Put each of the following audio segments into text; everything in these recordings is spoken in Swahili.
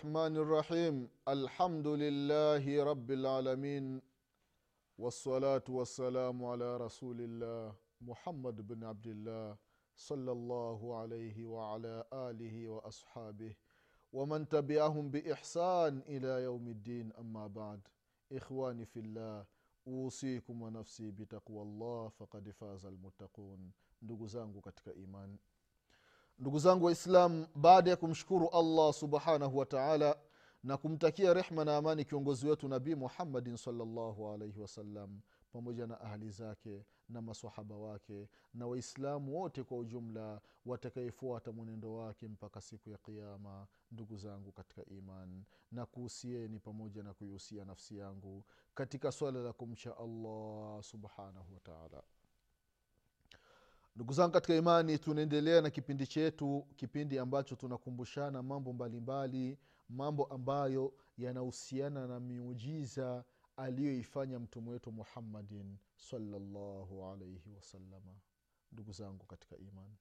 الرحمن الرحيم. الحمد لله رب العالمين. والصلاة والسلام على رسول الله محمد بن عبد الله صلى الله عليه وعلى آله وأصحابه ومن تبعهم بإحسان إلى يوم الدين. أما بعد إخواني في الله أوصيكم ونفسي بتقوى الله فقد فاز المتقون. ndugu katika imani ndugu zangu waislam baada ya kumshukuru allah subhanahu wa taala na kumtakia rehma na amani kiongozi wetu nabii muhammadin salllahu alaihi wasallam pamoja na ahli zake na masahaba wake na waislamu wote kwa ujumla watakayefuata mwenendo wake mpaka siku ya qiama ndugu zangu katika iman na kuhusieni pamoja na kuihusia nafsi yangu katika swala la kumcha allah subhanahu wataala ndugu zangu katika imani tunaendelea na kipindi chetu kipindi ambacho tunakumbushana mambo mbalimbali mbali, mambo ambayo yanahusiana na miujiza aliyoifanya mtume wetu muhammadin salallahu alaihi wasalama ndugu zangu katika imani.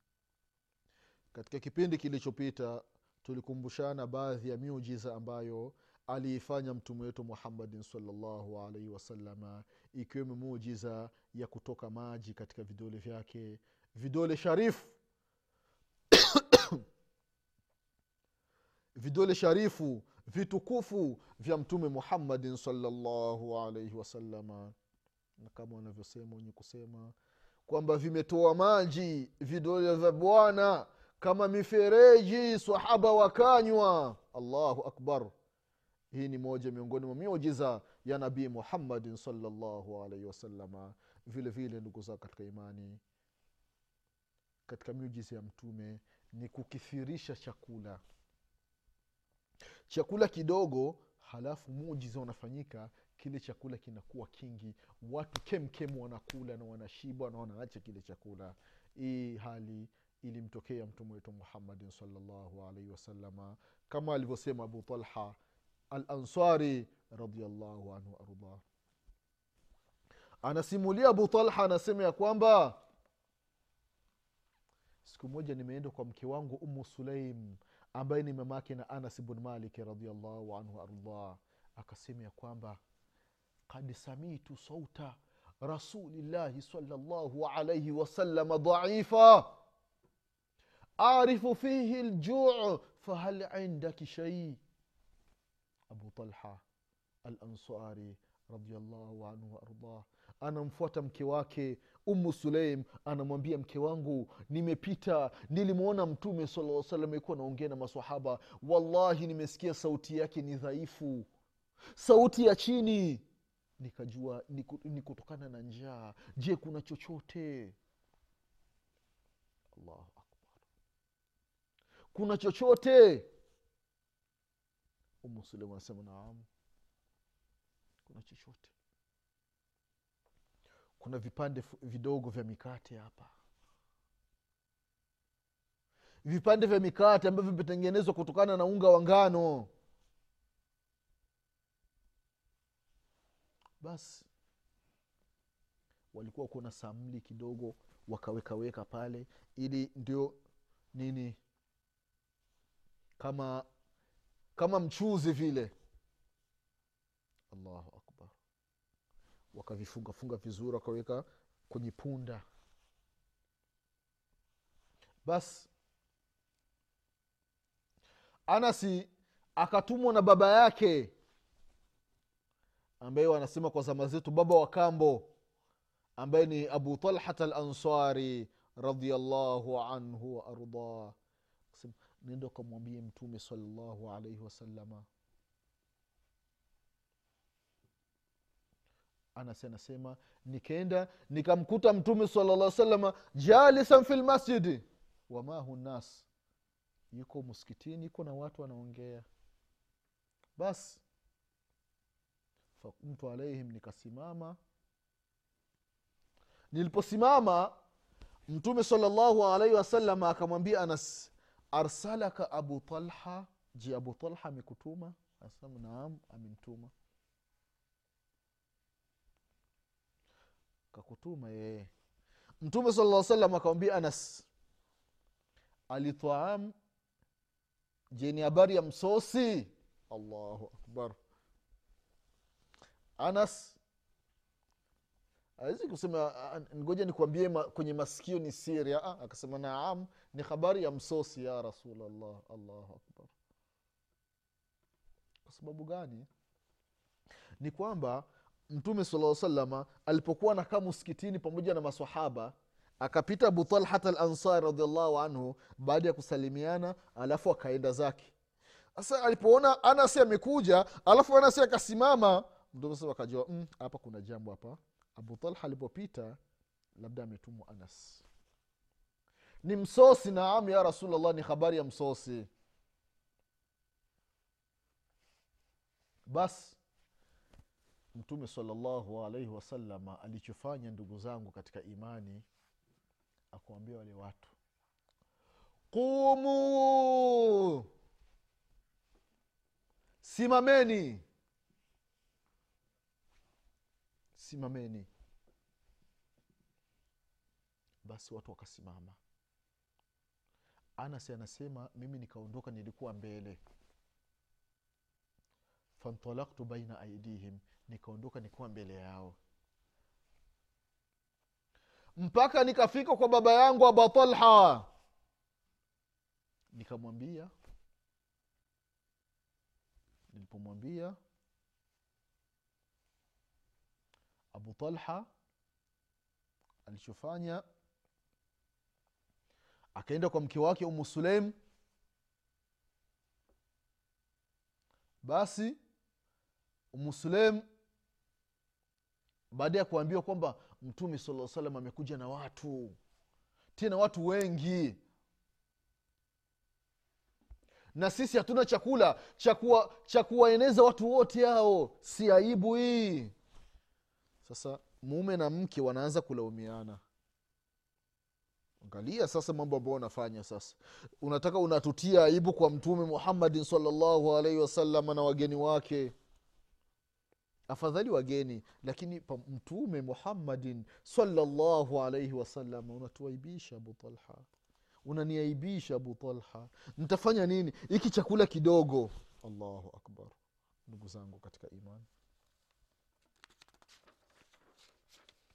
Katika kipindi kilichopita tulikumbushana baadhi ya miujiza ambayo aliifanya mtume wetu muhammadin salllahu alaihi wasalama ikiwemo muujiza ya kutoka maji katika vidole vyake vidole sharifu vidole sharifu vitukufu vya mtume muhammadin salllahu alaihi wasalama na kama wanavyosema wenye kusema kwamba vimetoa maji vidole vya bwana kama mifereji sahaba wakanywa allahu akbar. Hii ni moja miongoni mwa miujiza ya nabii muhammadin salllahu alaihi wasalama vile vile ndugu zao katika imani katika miujiza ya mtume ni kukithirisha chakula. Chakula kidogo halafu muujiza unafanyika kile chakula kinakuwa kingi. Watu kemkem wanakula na wanashiba na wanaacha kile chakula. Hii hali ilimtokea mtume wetu muhammadin salllahu alaihi wasalama kama alivyosema abu talha alansari radiallahu anhu waardah anasimulia abu talha anasema ya kwamba siku moja nimeenda kwa mke wangu umu sulaim ambaye ni mamake na anas bn malik radiallahu anhu waardah akasema ya kwamba kad samitu sauta rasulillahi salllahu alaihi wasalama dhaifa arifu fihi ljuu fahal indaki shai abu talha alansari radiallahu anhu waardah anamfuata mke wake umu suleim anamwambia mke wangu nimepita nilimwona mtume sala salam naongea na masahaba wallahi nimesikia sauti yake ni dhaifu. Sauti ya chini. Nikajua ni kutokana na njaa. Je kuna chochote? Allahu akbar. Kuna chochote? Umu suleim anasema naam kuna chochote kuna vipande vidogo vya mikate hapa. Vipande vya mikate ambavyo vimetengenezwa kutokana na unga wa ngano. Basi walikuwa kuna samli kidogo wakawekaweka pale ili ndio nini kama kama mchuzi vile. Allahu wakavifungafunga vizuri wakaweka kwenye punda. Basi anasi akatumwa na baba yake ambaye wanasema kwa zama zetu baba wa kambo ambaye ni abu talhat lansari ansari radiallahu anhu waardah nenda ukamwambie mtume salllahu alaihi wasalama anas anasema nikaenda nikamkuta mtume salallah salama jalisan fi lmasjidi wamahu nas? Yuko msikitini yuko na watu wanaongea. Basi fakumtu alaihim nikasimama. Niliposimama mtume salllahu alaihi wasalama akamwambia anas arsalaka abu talha? Je abu talha amekutuma? Naam amenituma kakutuma yeye. Mtume sala salam akamwambia anas alitaam je ni habari ya msosi. Allahu akbar. Anas awezi kusema ngoja nikuambie ma, kwenye masikio ni siri akasema naam ni habari ya msosi ya rasulllah allahu akbar. Kwa sababu gani? Ni kwamba mtume sala salama alipokuwa nakaa muskitini pamoja na masahaba akapita abu talhat lansari radiallahu anhu baada ya kusalimiana alafu akaenda zake. Sasa alipoona anasi amekuja alafu anasi akasimama mtume sasa akajua hapa mm, kuna jambo hapa. Abu alipopita labda ametumwa anas. Ni msosi naam ya rasulllah ni habari ya msosi. Basi mtume salallahu alaihi wasalama alichofanya ndugu zangu katika imani akuambia wale watu qumu simameni simameni. Basi watu wakasimama. Anasi anasema mimi nikaondoka nilikuwa mbele. Fantalaktu baina aidihim nikaondoka nikiwa mbele yao. Mpaka nikafika kwa baba yangu abatalha nikamwambia nilipomwambia abu talha alichofanya akaenda kwa mke wake umu suleim basi umu suleim baada ya kuambiwa kwamba mtume sala salam amekuja na watu tena watu wengi. Na sisi hatuna chakula cha kuwaeneza watu wote hao. Si aibu hii. Sasa mume na mke wanaanza kulaumiana. Angalia sasa mambo ambayo unafanya sasa. Unataka unatutia aibu kwa mtume muhammadin salllahu alaihi wasalama na wageni wake afadhali wageni lakini mtume muhammadin salllahu alaihi wasalama unatuaibisha abutalha unaniaibisha abu talha. Nitafanya nini? Hiki chakula kidogo. Allahu akbar. Ndugu zangu katika imani.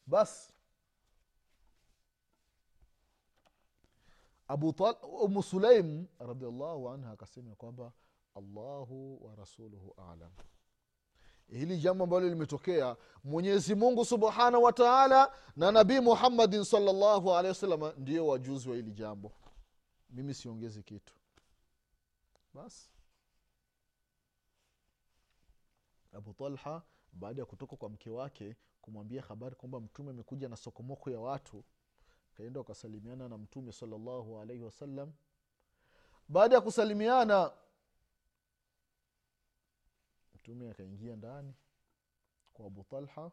Basi umu sulaim radiallahu anha akasema kwamba allahu wa rasuluhu alam hili jambo ambalo limetokea mwenyezi mungu subhanahu wa taala na nabii muhammadin salllahu alehi wasalama ndio wajuzi wa hili jambo. Mimi siongezi kitu. Basi abu talha baada ya kutoka kwa mke wake kumwambia habari kwamba mtume amekuja na sokomoko ya watu kaenda wakasalimiana na mtume salllahu alaihi wasallam baada ya kusalimiana mtume akaingia ndani kwa abu talha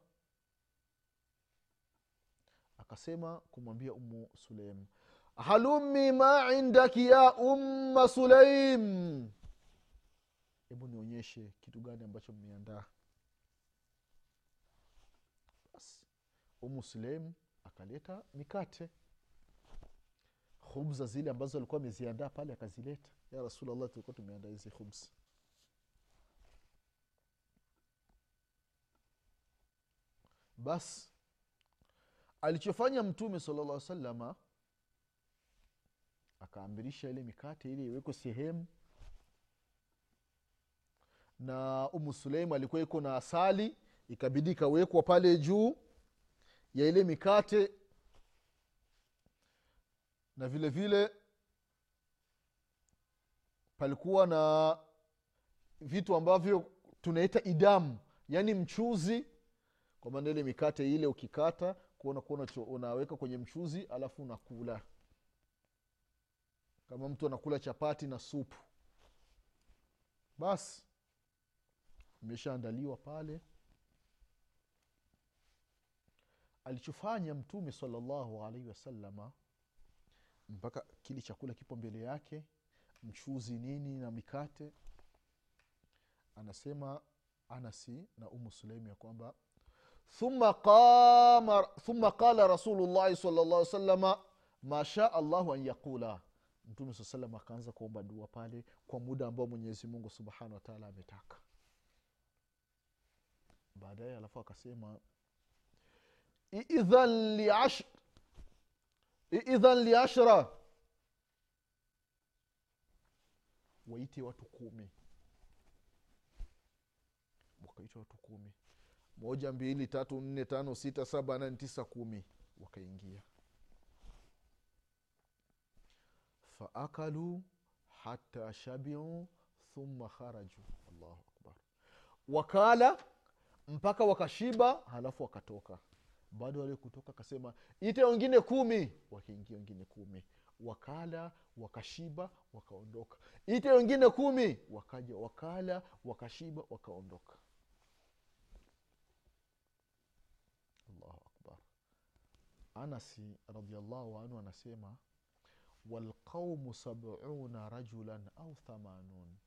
akasema kumwambia umu suleim halumi ma indaki ya umma suleim hebu nionyeshe kitu gani ambacho mmeandaa. Basi umu suleim akaleta mikate. Khubza zile ambazo alikuwa ameziandaa pale akazileta. Ya rasulllah tulikuwa tumeandaa hizi khubza basi alichofanya mtume sala llah salama akaambirisha ile mikate ili iwekwe sehemu. Na umu suleim alikuwa iko na asali ikabidi ikawekwa pale juu ya ile mikate. Na vile vile palikuwa na vitu ambavyo tunaita idamu yaani mchuzi kwa maana ile mikate ile ukikata kuona kuona unaweka kwenye mchuzi alafu unakula. Kama mtu anakula chapati na supu. Basi imeshaandaliwa pale. Alichofanya mtume salallahu alaihi wasalama mpaka kile chakula kipo mbele yake mchuzi nini na mikate anasema anasi na umu sulaimi ya kwamba thumma qama thumma qala rasulullahi sala llah salama ma shaa allahu an yaqula. Mtume saa salam akaanza kuomba dua pale kwa muda ambao mwenyezi mungu subhanahu wataala ametaka. Baadaye alafu akasema idhan liash idhan liashra waite watu kumi. Wakaita watu kumi moja mbili tatu nne tano sita saba nane tisa kumi. Wakaingia. Faakalu hata shabiu thumma kharaju. Allahu akbar. Wakala mpaka wakashiba halafu wakatoka. Bado wale kutoka akasema ite wengine kumi. Wakaingia wengine kumi. Wakala wakashiba wakaondoka. Ite wengine kumi. Wakaja wakala wakashiba wakaondoka allahu akbar anasi radiallahu anhu anasema walqaumu sabuna rajulan au thamanun.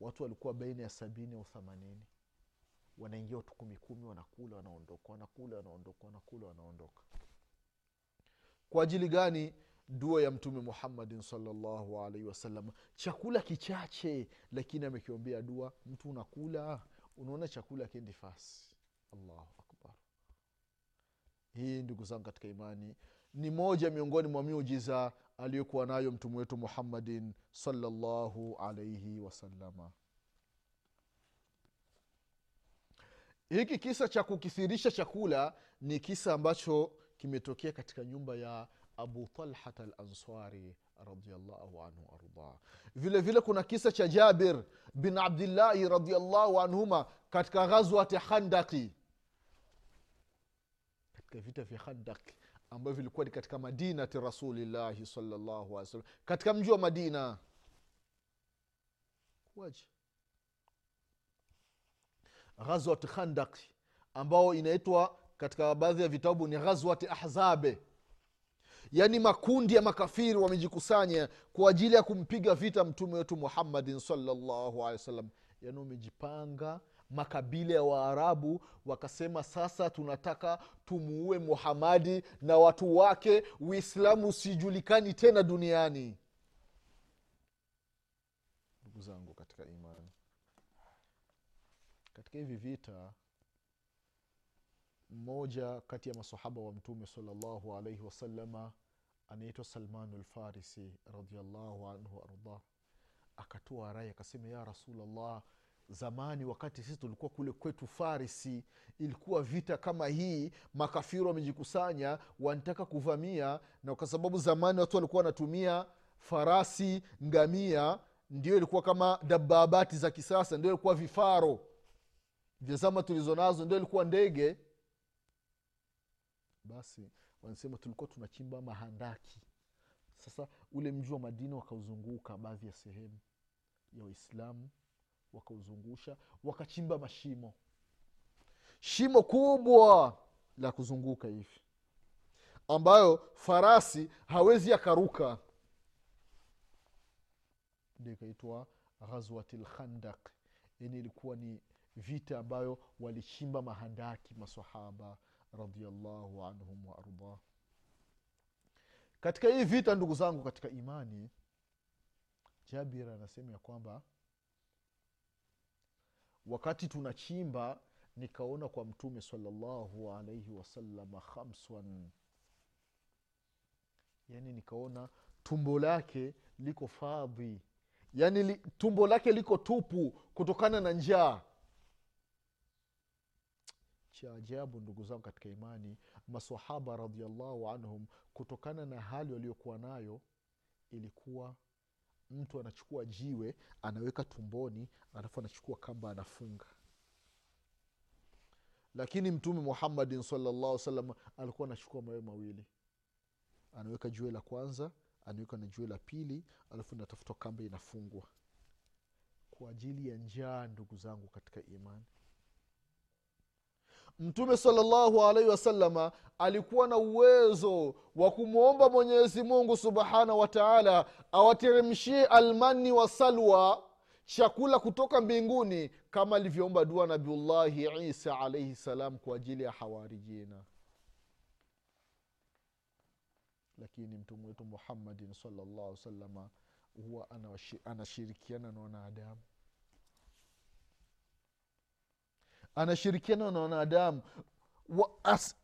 Watu walikuwa baina ya sabini au thamanini wanaingia watu kumi kumi wanakula wanaondoka wanakula wanaondoka wanakula wanaondoka. Kwa ajili gani dua ya mtume muhammadin salllahu alaihi wasallam chakula kichache lakini amekiombea dua mtu unakula. Unaona chakula kendi fasi allahu hii ndugu zangu katika imani ni moja miongoni mwa miujiza aliyokuwa nayo mtume wetu muhammadin salllahu alaihi wasalama hiki kisa cha kukithirisha chakula ni kisa ambacho kimetokea katika nyumba ya abu talhat lansari ansari radiallahu anhu ardah vile vile kuna kisa cha jabir bin abdillahi radiallahu anhuma katika ghazwati khandaki katika vita vya khandaki ambavyo vilikuwa ni katika madinati rasulillahi salllahu alih wasallam. Katika mji wa madina. Kuwaje? Ghazwat khandak ambao inaitwa katika baadhi ya vitabu ni ghazwati ahzabe yaani makundi ya makafiri wamejikusanya kwa ajili ya kumpiga vita mtume wetu muhammadin salllahu alehi wasallam. Yaani wamejipanga makabila ya waarabu wakasema sasa tunataka tumuue muhamadi na watu wake. Uislamu usijulikani tena duniani. Ndugu zangu katika imani katika hivi vita mmoja kati ya masahaba wa mtume salllahu alaihi wasalama anaitwa salmanu lfarisi radiallahu anhu waardah akatoa rai akasema ya rasulllah zamani wakati sisi tulikuwa kule kwetu farisi ilikuwa vita kama hii makafiri wamejikusanya wanataka kuvamia na kwa sababu zamani watu walikuwa wanatumia farasi ngamia ndio ilikuwa kama dababati za kisasa ndio ilikuwa vifaro vya zama tulizo nazo ndio ilikuwa ndege. Basi wanasema tulikuwa tunachimba mahandaki. Sasa ule mji wa madina wakauzunguka baadhi ya sehemu ya waislamu wakauzungusha wakachimba mashimo. Shimo kubwa la kuzunguka hivi ambayo farasi hawezi akaruka. Ndio ikaitwa ghazwati lkhandak yani ilikuwa ni vita ambayo walichimba mahandaki masahaba radiallahu anhum waardah katika hii vita ndugu zangu katika imani jabir anasema ya kwamba wakati tunachimba nikaona kwa mtume salallahu alaihi wasalama khamswan yani nikaona tumbo lake liko fadhi. Yani li, tumbo lake liko tupu kutokana na njaa. Cha ajabu ndugu zangu katika imani masahaba radiallahu anhum kutokana na hali waliokuwa nayo ilikuwa mtu anachukua jiwe anaweka tumboni alafu anachukua kamba anafunga. Lakini mtume muhammadin salllah salam alikuwa anachukua mawe mawili. Anaweka jiwe la kwanza anaweka na jiwe la pili alafu natafuta kamba inafungwa. Kwa ajili ya njaa ndugu zangu katika imani mtume salllahu alaihi wasalama alikuwa na uwezo wa kumwomba mwenyezi mungu subhanahu wa taala awateremshie almani wa salwa chakula kutoka mbinguni kama alivyoomba dua nabiullahi isa alaihi salam kwa ajili ya hawarijina. Lakini mtume wetu muhammadin salllahu salama huwa anashirikiana na wanadamu anashirikiana na wanadamu.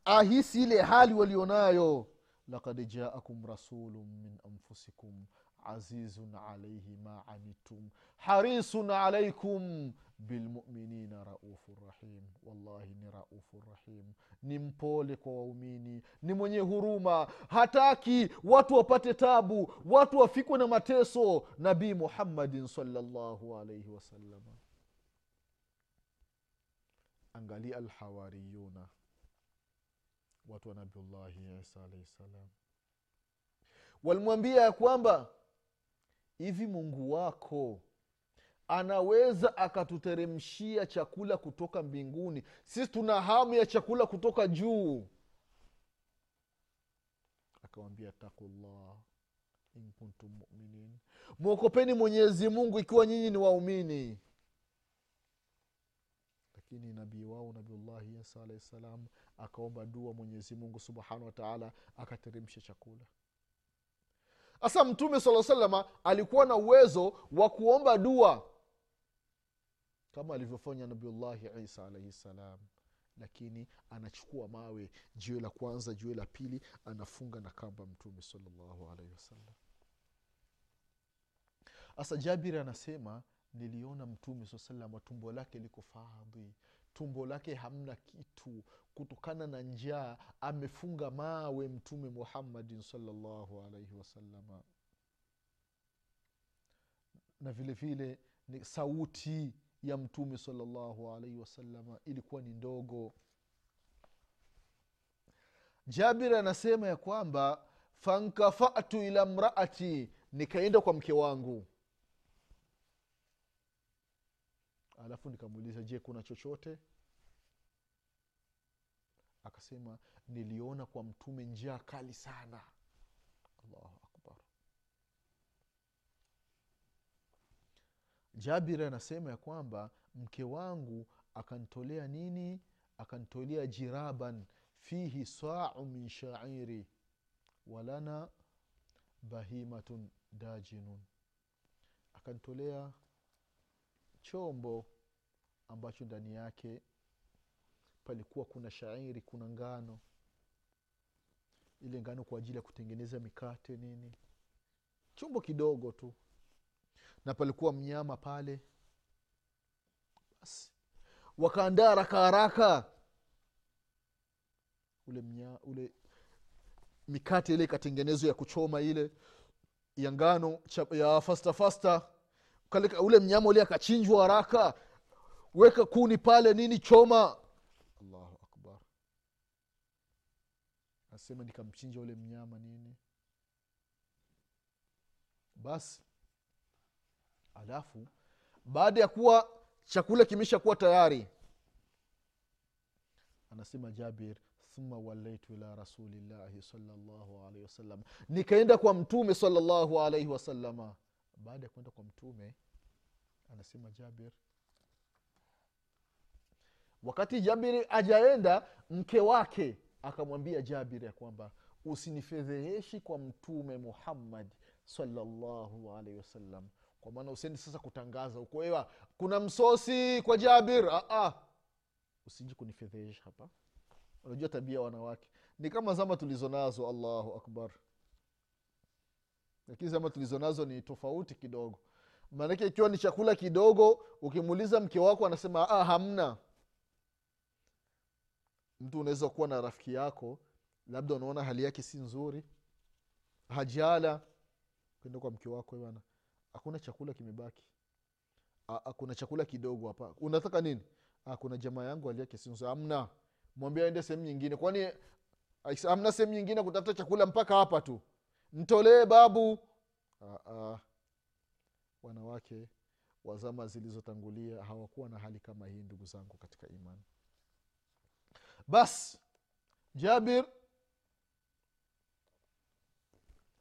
Ahisi ile hali walionayo. Lakad jaakum rasulun min anfusikum azizun alaihi ma anittum harisun alaikum bilmuminina raufu rahim. Wallahi ni raufu rahim. Ni mpole kwa waumini ni mwenye huruma. Hataki watu wapate tabu watu wafikwe na mateso. Nabii muhammadin salllahu alaihi wasalama angalia alhawariyuna. Watu wa nabiullahi isa alahi salam. Walimwambia ya kwamba hivi mungu wako anaweza akatuteremshia chakula kutoka mbinguni? Sisi tuna hamu ya chakula kutoka juu. Akawambia takullah in kuntum muminin. Mwokopeni mwenyezi mungu ikiwa nyinyi ni waumini lakini nabii wao nabiullahi isa alahi salam akaomba dua mwenyezi mungu subhanahu wataala akateremsha chakula. Hasa mtume saa salama alikuwa na uwezo wa kuomba dua kama alivyofanya nabiullahi isa alaihi salam. Lakini anachukua mawe jiwe la kwanza jiwe la pili anafunga na kamba mtume salallahu alaihi wasallam. Hasa jabiri anasema niliona mtume saa salama tumbo lake liko fadhi. Tumbo lake hamna kitu. Kutokana na njaa amefunga mawe mtume muhammadin salllahu alaihi wasalama na vile vile ni sauti ya mtume salllahu alaihi wasalama ilikuwa ni ndogo. Jabir anasema ya kwamba fankafatu ila mraati nikaenda kwa mke wangu alafu nikamuuliza je kuna chochote? Akasema niliona kwa mtume njaa kali sana. Allahu akbar. Jabiri anasema ya kwamba mke wangu akantolea nini? Akantolea jiraban fihi sau min shairi walana bahimatun dajinun. Akantolea chombo ambacho ndani yake palikuwa kuna shairi kuna ngano. Ile ngano kwa ajili ya kutengeneza mikate nini. Chombo kidogo tu. Na palikuwa mnyama pale. Basi. Wakaandaa haraka haraka. Ule mnya, ule mikate ile ikatengenezwa ya kuchoma ile ya ngano ya fasta fasta ule mnyama ule akachinjwa haraka weka kuni pale nini choma. Allahu akbar. Asema nikamchinja ule mnyama nini. Basi alafu baada ya kuwa chakula kimesha kuwa tayari anasema jabir thumma walaitu ila rasulillahi salllahu alaihi wasallam. Nikaenda kwa mtume salllahu alaihi wasalama baada ya kwenda kwa mtume anasema jabir wakati jabiri ajaenda mke wake akamwambia jabiri ya kwamba usinifedheheshi kwa mtume muhammad salllahu alaihi wasallam. Kwa maana usendi sasa kutangaza ukoewa kuna msosi kwa jabir. Usiji kunifedhehesha hapa. Unajua tabia wanawake. Ni kama zama tulizo allahu akbar. Lakini zama tulizo ni tofauti kidogo. Maanake ikiwa ni chakula kidogo ukimuuliza mke wako anasema hamna mtu unaweza kuwa na rafiki yako labda unaona hali yake si nzuri hajala kenda kwa mke wako bana hakuna chakula kimebaki. Kuna chakula kidogo hapa. Unataka nini? Kuna jamaa yangu hali yake si nzuri. Amna mwambia aende sehemu nyingine. Kwani amna sehemu nyingine kutafuta chakula mpaka hapa tu? Mtolee babu. Aa, wanawake wazama zilizotangulia hawakuwa na hali kama hii ndugu zangu katika imani basi jabir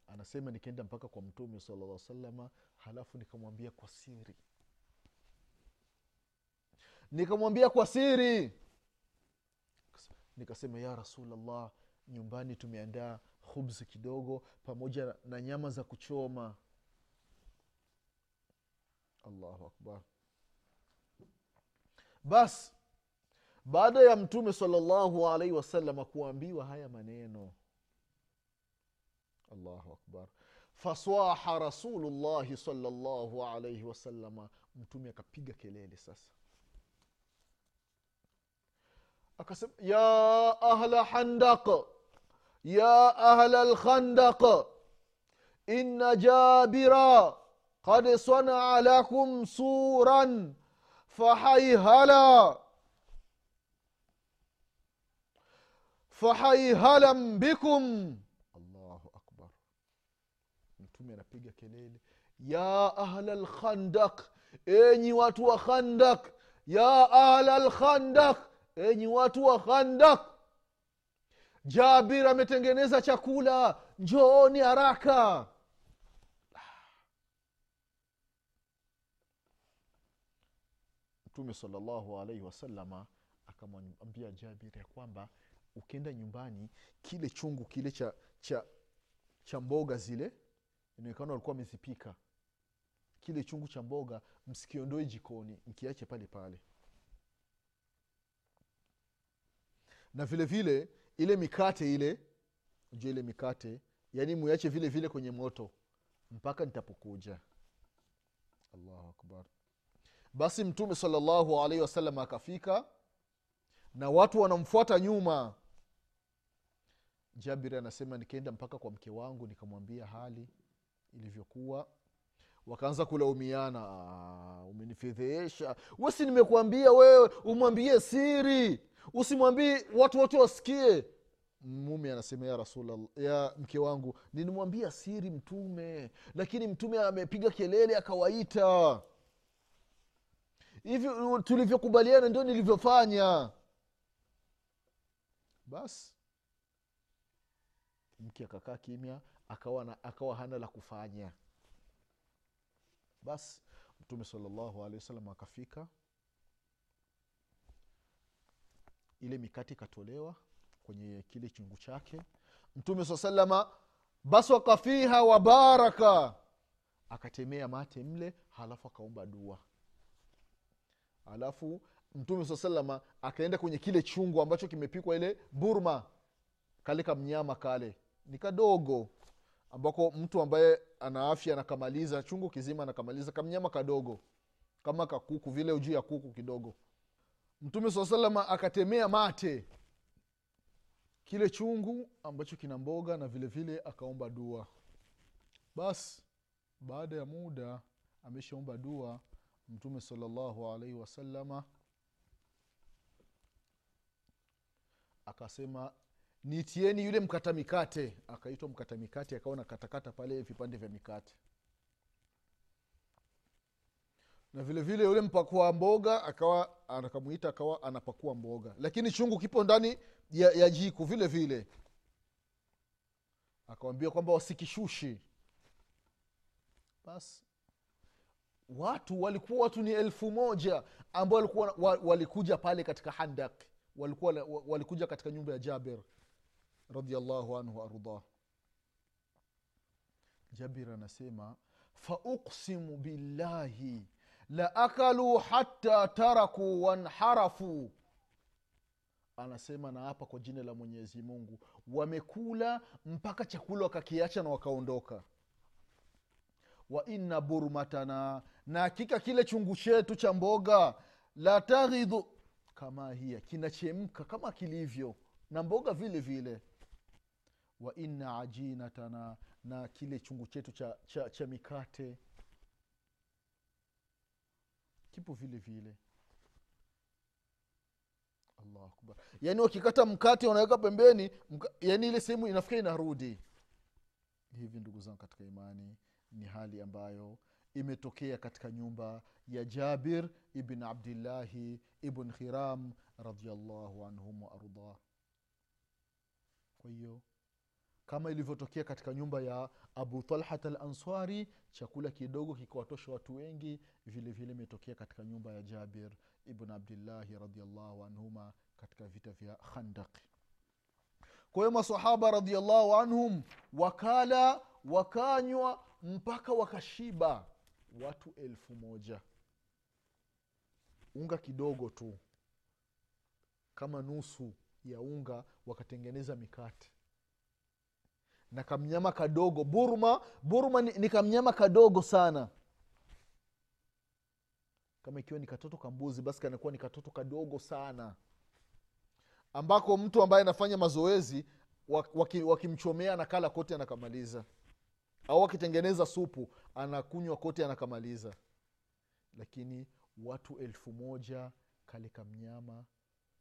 anasema nikaenda mpaka kwa mtume salalla salama halafu nikamwambia kwa siri. Nikamwambia kwa siri. Nikasema ya rasulllah nyumbani tumeandaa khubzi kidogo pamoja na nyama za kuchoma. Allahu akbar. Basi baada ya mtume salllahu alaihi wasalama kuambiwa haya maneno. Allahu akbar. Faswaha rasulullahi salllahu alaihi wasalama mtume akapiga kelele sasa. Akasema ya ahla handaq ya ahla lkhandaq inna jabira qad sanaa lakum suran fahayhala fahayhalan bikum. Allahu akbar. Mtume anapiga kelele. Ya ahla lkhandak enyi watu wa khandak ya ahla lkhandak enyi watu wa khandak jabir ametengeneza chakula. Njooni haraka. Mtume salllahu alaihi wasalama akamwambia jabir ya kwamba ukienda nyumbani kile chungu kile cha cha cha mboga zile inaonekana walikuwa wamezipika. Kile chungu cha mboga msikiondoe jikoni mkiache pale pale. Na vile vile ile mikate ile jua ile mikate yaani muache vile vile kwenye moto mpaka nitapokuja. Allahu akbar. Basi mtume salllahu alaihi wasallam akafika na watu wanamfuata nyuma jabiri anasema nikaenda mpaka kwa mke wangu nikamwambia hali ilivyokuwa. Wakaanza kulaumiana "Ah, umenifedheesha wesi nimekuambia wewe umwambie siri. Usimwambie watu wote wasikie. Mume anasema ya rasulllah ya mke wangu nilimwambia siri mtume lakini mtume amepiga kelele akawaita. Hivyo tulivyokubaliana ndio nilivyofanya. Basi mke akakaa kimya akawa, akawa hana la kufanya. Basi mtume salllahu alehi wasalam akafika. Ile mikati ikatolewa kwenye kile chungu chake. Mtume saa salama baswaka fiha wabaraka akatemea mate mle halafu akaomba dua. Alafu mtume saa salama akaenda kwenye kile chungu ambacho kimepikwa ile burma. Kale kamnyama kale ni kadogo ambako mtu ambaye ana afya anakamaliza chungu kizima anakamaliza kamnyama kadogo kama kakuku vile juu ya kuku kidogo. Mtume saa salama akatemea mate kile chungu ambacho kina mboga na vile vile akaomba dua. Basi baada ya muda ameshaomba dua mtume salallahu alaihi wasalama akasema nitieni yule mkata mikate. Akaitwa mkata mikate akawa nakatakata pale vipande vya mikate. Na vile vile yule mpakua mboga akawa akamwita akawa anapakua mboga. Lakini chungu kipo ndani ya, ya jiku vile vile. Akawambia kwamba wasikishushi. Basi watu walikuwa watu ni elfu moja ambao walikuwa walikuja pale katika handak. Walikuwa walikuja katika nyumba ya jabir radiallahu anhu waardah jabir anasema fauksimu billahi la akaluu hatta tarakuu wanharafu. Anasema na hapa kwa jina la mwenyezi mungu wamekula mpaka chakula wakakiacha na wakaondoka. Wa inna burmatana na hakika kile chungu chetu cha mboga la taghidhu kama hiya kinachemka kama kilivyo na mboga vile vile wa inna ajinatana na kile chungu chetu cha, cha, cha mikate. Kipo vile vile. Allahu akbar. Yaani wakikata mkate wanaweka pembeni mka, yaani ile sehemu inafika inarudi. Hivi ndugu zangu katika imani ni hali ambayo imetokea katika nyumba ya jabir ibn abdillahi ibn khiram radiallahu anhum waardah kwa hiyo kama ilivyotokea katika nyumba ya abu talhat al chakula kidogo kikawatosha watu wengi. Vile vile imetokea katika nyumba ya jabir ibn abdillahi radiallahu anhuma katika vita vya khandaki kwa hiyo masahaba radiallahu anhum wakala wakanywa mpaka wakashiba watu elfu moja. Unga kidogo tu kama nusu ya unga wakatengeneza mikate na kamnyama kadogo. Burma burma ni, ni kamnyama kadogo sana. Kama ikiwa ni katoto kambuzi basi kanakuwa ni katoto kadogo sana. Ambako mtu ambaye anafanya mazoezi wakimchomea waki anakala kote anakamaliza. Au wakitengeneza supu anakunywa kote anakamaliza. Lakini watu elfu moja kale kamnyama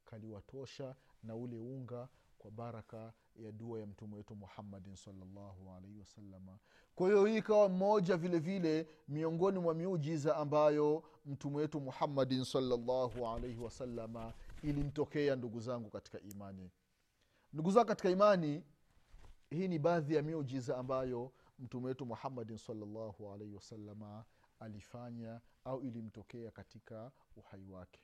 kaliwatosha na ule unga kwa baraka ya dua ya mtume wetu muhammadin salllahu alaihi wasalama kwa hiyo hii ikawa mmoja vile vile miongoni mwa miujiza ambayo mtume wetu muhammadin salllahu alaihi wasalama ilimtokea ndugu zangu katika imani. Ndugu zangu katika imani hii ni baadhi ya miujiza ambayo mtume wetu muhammadin salllahu alaihi wasalama alifanya au ilimtokea katika uhai wake.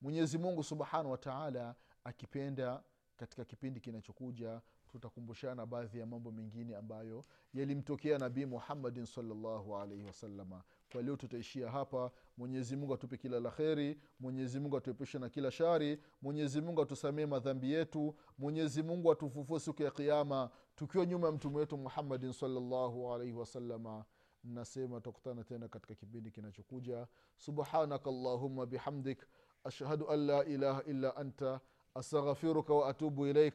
Mwenyezi mungu subhanahu wataala akipenda katika kipindi kinachokuja tutakumbushana baadhi ya mambo mengine ambayo yalimtokea nabii muhammadin salllahu alaihi wasalama kwa leo tutaishia hapa. Mwenyezi mungu atupe kila la kheri mwenyezi mungu atuepushe na kila shari mwenyezi mungu atusamee madhambi yetu mwenyezi mungu atufufue siku ya kiama tukiwa nyuma ya mtume wetu muhammadin salllahu alaihi wasalama nasema tutakutana tena katika kipindi kinachokuja. Subhanaka llahuma bihamdik ashhadu an la ilaha illa anta astaghfiruka waatubu ilaik